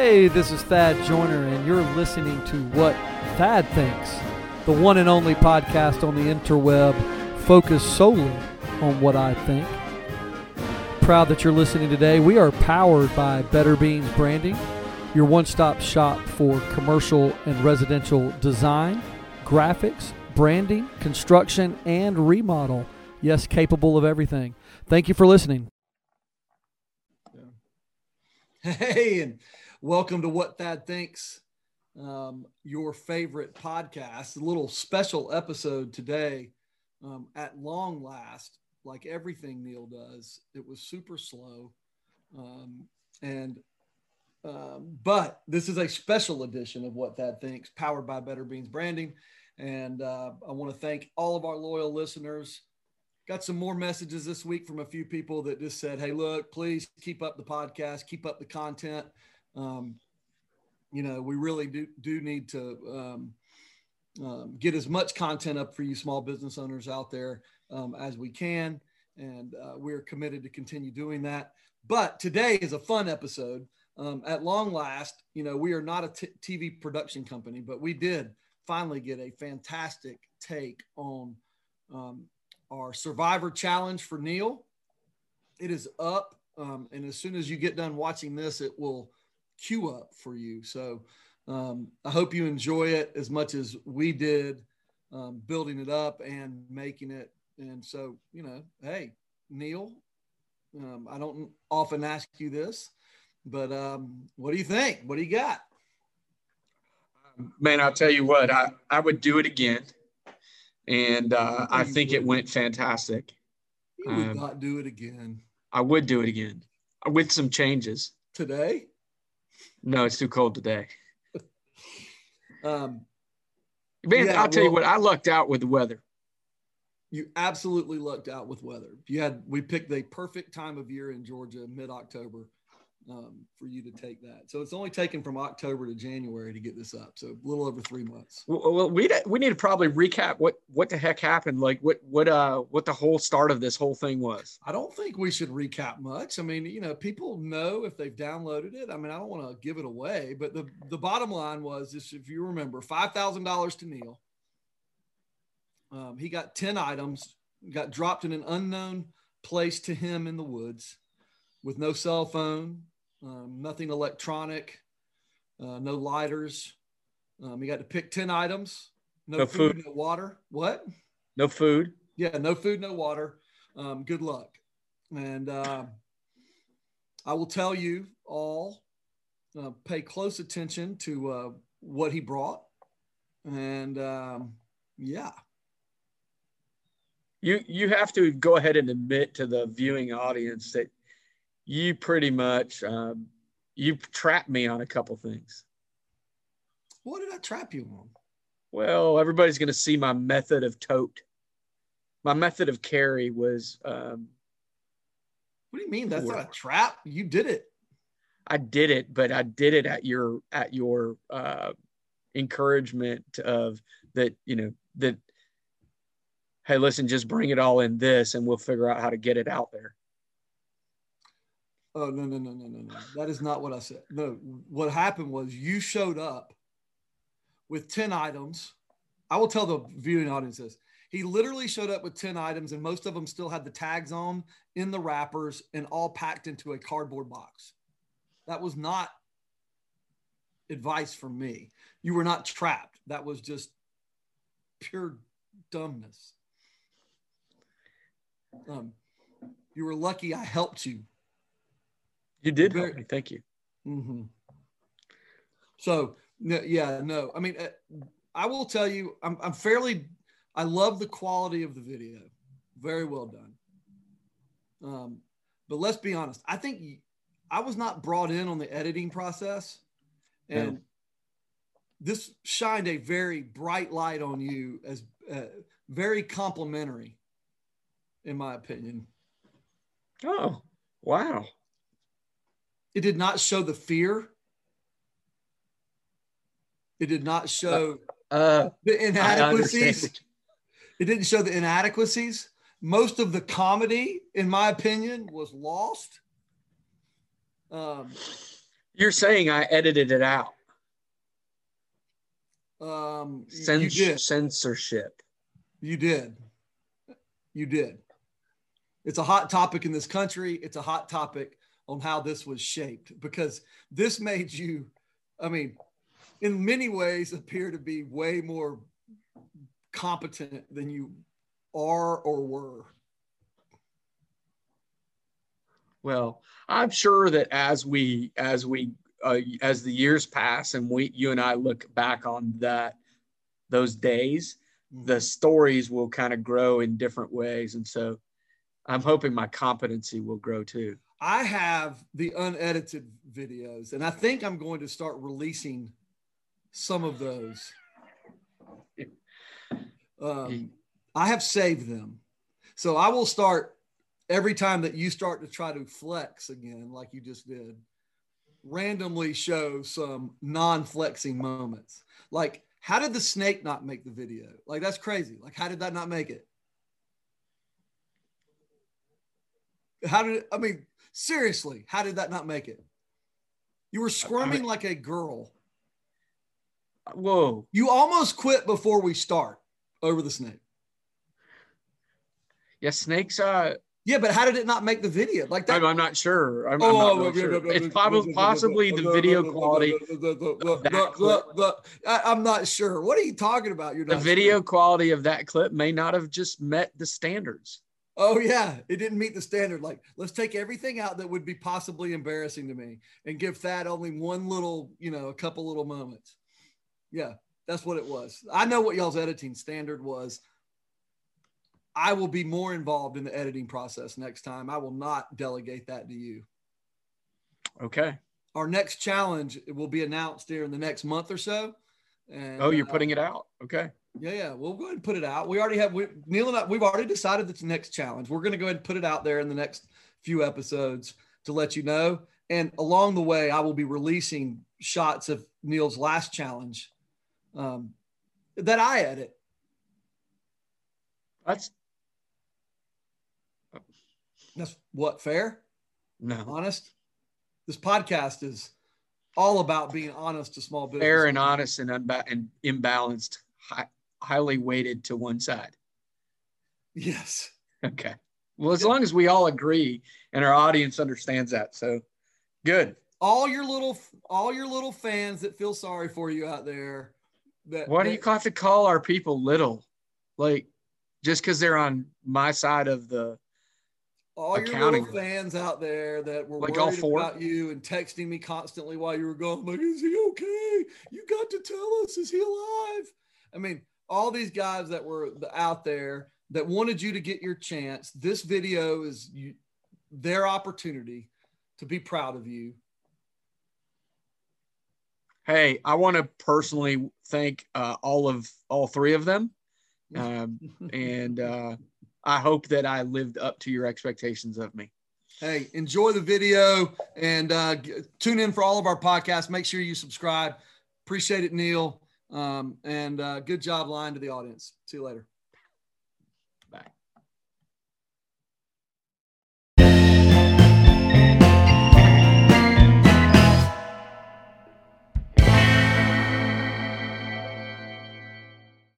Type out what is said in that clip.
Hey, this is Thad Joyner, and you're listening to What Thad Thinks, the one and only podcast on the interweb focused solely on what I think. Proud that you're listening today. We are powered by Better Beans Branding, your one stop shop for commercial and residential design, graphics, branding, construction, and remodel. Yes, capable of everything. Thank you for listening. Hey, and welcome to What Thad Thinks, um, your favorite podcast. A little special episode today. Um, at long last, like everything Neil does, it was super slow. Um, and um, but this is a special edition of What Thad Thinks, powered by Better Beans Branding. And uh, I want to thank all of our loyal listeners. Got some more messages this week from a few people that just said, "Hey, look, please keep up the podcast, keep up the content." Um, you know, we really do do need to um, um, get as much content up for you small business owners out there um, as we can, and uh, we're committed to continue doing that. But today is a fun episode. Um, at long last, you know, we are not a t- TV production company, but we did finally get a fantastic take on our Survivor Challenge for Neil. It is up, um, and as soon as you get done watching this, it will queue up for you. So um, I hope you enjoy it as much as we did um, building it up and making it. And so, you know, hey, Neil, um, I don't often ask you this, but um, what do you think? What do you got? Man, I'll tell you what, I, I would do it again and uh, I think it went fantastic. You would um, not do it again. I would do it again with some changes today. No, it's too cold today. um, man, yeah, I'll tell well, you what, I lucked out with the weather. You absolutely lucked out with weather. You had we picked the perfect time of year in Georgia, mid October um, for you to take that. So it's only taken from October to January to get this up. So a little over three months. Well, we we need to probably recap what what the heck happened, like what what uh what the whole start of this whole thing was. I don't think we should recap much. I mean, you know, people know if they've downloaded it. I mean, I don't want to give it away, but the the bottom line was, this, if you remember, five thousand dollars to Neil. Um, he got ten items, got dropped in an unknown place to him in the woods with no cell phone, um, nothing electronic, uh, no lighters. Um, you got to pick 10 items, no, no food, food, no water. What? No food. Yeah, no food, no water. Um, good luck. And uh, I will tell you all uh, pay close attention to uh, what he brought. And um, yeah. You, you have to go ahead and admit to the viewing audience that you pretty much um, you trapped me on a couple things. What did I trap you on? Well, everybody's going to see my method of tote. My method of carry was. Um, what do you mean? That's not a trap. You did it. I did it, but I did it at your at your uh, encouragement of that. You know that. Hey, listen, just bring it all in this, and we'll figure out how to get it out there. Oh no no no no no no! That is not what I said. No, what happened was you showed up with ten items. I will tell the viewing audience this. He literally showed up with ten items, and most of them still had the tags on in the wrappers and all packed into a cardboard box. That was not advice from me. You were not trapped. That was just pure dumbness. Um, you were lucky I helped you you did help me. Thank you. Mm-hmm. So yeah, no, I mean, uh, I will tell you, I'm, I'm fairly, I love the quality of the video. Very well done. Um, but let's be honest. I think I was not brought in on the editing process, and no. this shined a very bright light on you as uh, very complimentary, in my opinion. Oh, wow. It did not show the fear. It did not show uh, uh, the inadequacies. It didn't show the inadequacies. Most of the comedy, in my opinion, was lost. Um, You're saying I edited it out. Um, you Cens- did. censorship. You did. You did. It's a hot topic in this country. It's a hot topic on how this was shaped because this made you, I mean, in many ways appear to be way more competent than you are or were. Well, I'm sure that as we as we uh, as the years pass and we you and I look back on that those days, the stories will kind of grow in different ways, and so I'm hoping my competency will grow too. I have the unedited videos, and I think I'm going to start releasing some of those. Um, I have saved them. So I will start every time that you start to try to flex again, like you just did, randomly show some non flexing moments. Like, how did the snake not make the video? Like, that's crazy. Like, how did that not make it? How did, I mean, seriously, how did that not make it? You were squirming like a girl. Whoa! You almost quit before we start over the snake. Yeah, snakes. Uh, Yeah, but how did it not make the video? Like that. I'm, I'm not sure. I'm, I'm Oh, not really sure. It's probably possibly the video quality. I, I'm not sure. What are you talking about? You're The video sure. quality of that clip may not have just met the standards. Oh yeah, it didn't meet the standard. Like, let's take everything out that would be possibly embarrassing to me and give Thad only one little, you know, a couple little moments. Yeah, that's what it was. I know what y'all's editing standard was. I will be more involved in the editing process next time. I will not delegate that to you. Okay. our next challenge will be announced here in the next month or so. And, Oh, you're uh, putting it out. Okay. Yeah, yeah. We'll go ahead and put it out. We already have we, Neil and I. We've already decided that's the next challenge. We're going to go ahead and put it out there in the next few episodes to let you know. And along the way, I will be releasing shots of Neil's last challenge um, that I edit. That's That's what fair, no honest. This podcast is all about being honest to small business. fair and honest and, unba- and imbalanced, high, highly weighted to one side. Yes. Okay. Well, as long as we all agree and our audience understands that, so good. all your little all your little fans that feel sorry for you out there that Why do you have to call our people little? Like, just because they're on my side of the all your accounting. little fans out there that were Like all worried four? about you and texting me constantly while you were gone like is he okay you got to tell us is he alive i mean all these guys that were out there that wanted you to get your chance this video is you, their opportunity to be proud of you hey, I want to personally thank uh, all of all three of them, um, and uh, I hope that I lived up to your expectations of me. Hey, enjoy the video and uh, tune in for all of our podcasts. Make sure you subscribe. Appreciate it, Neil. Um, and uh, good job lying to the audience. See you later. Bye.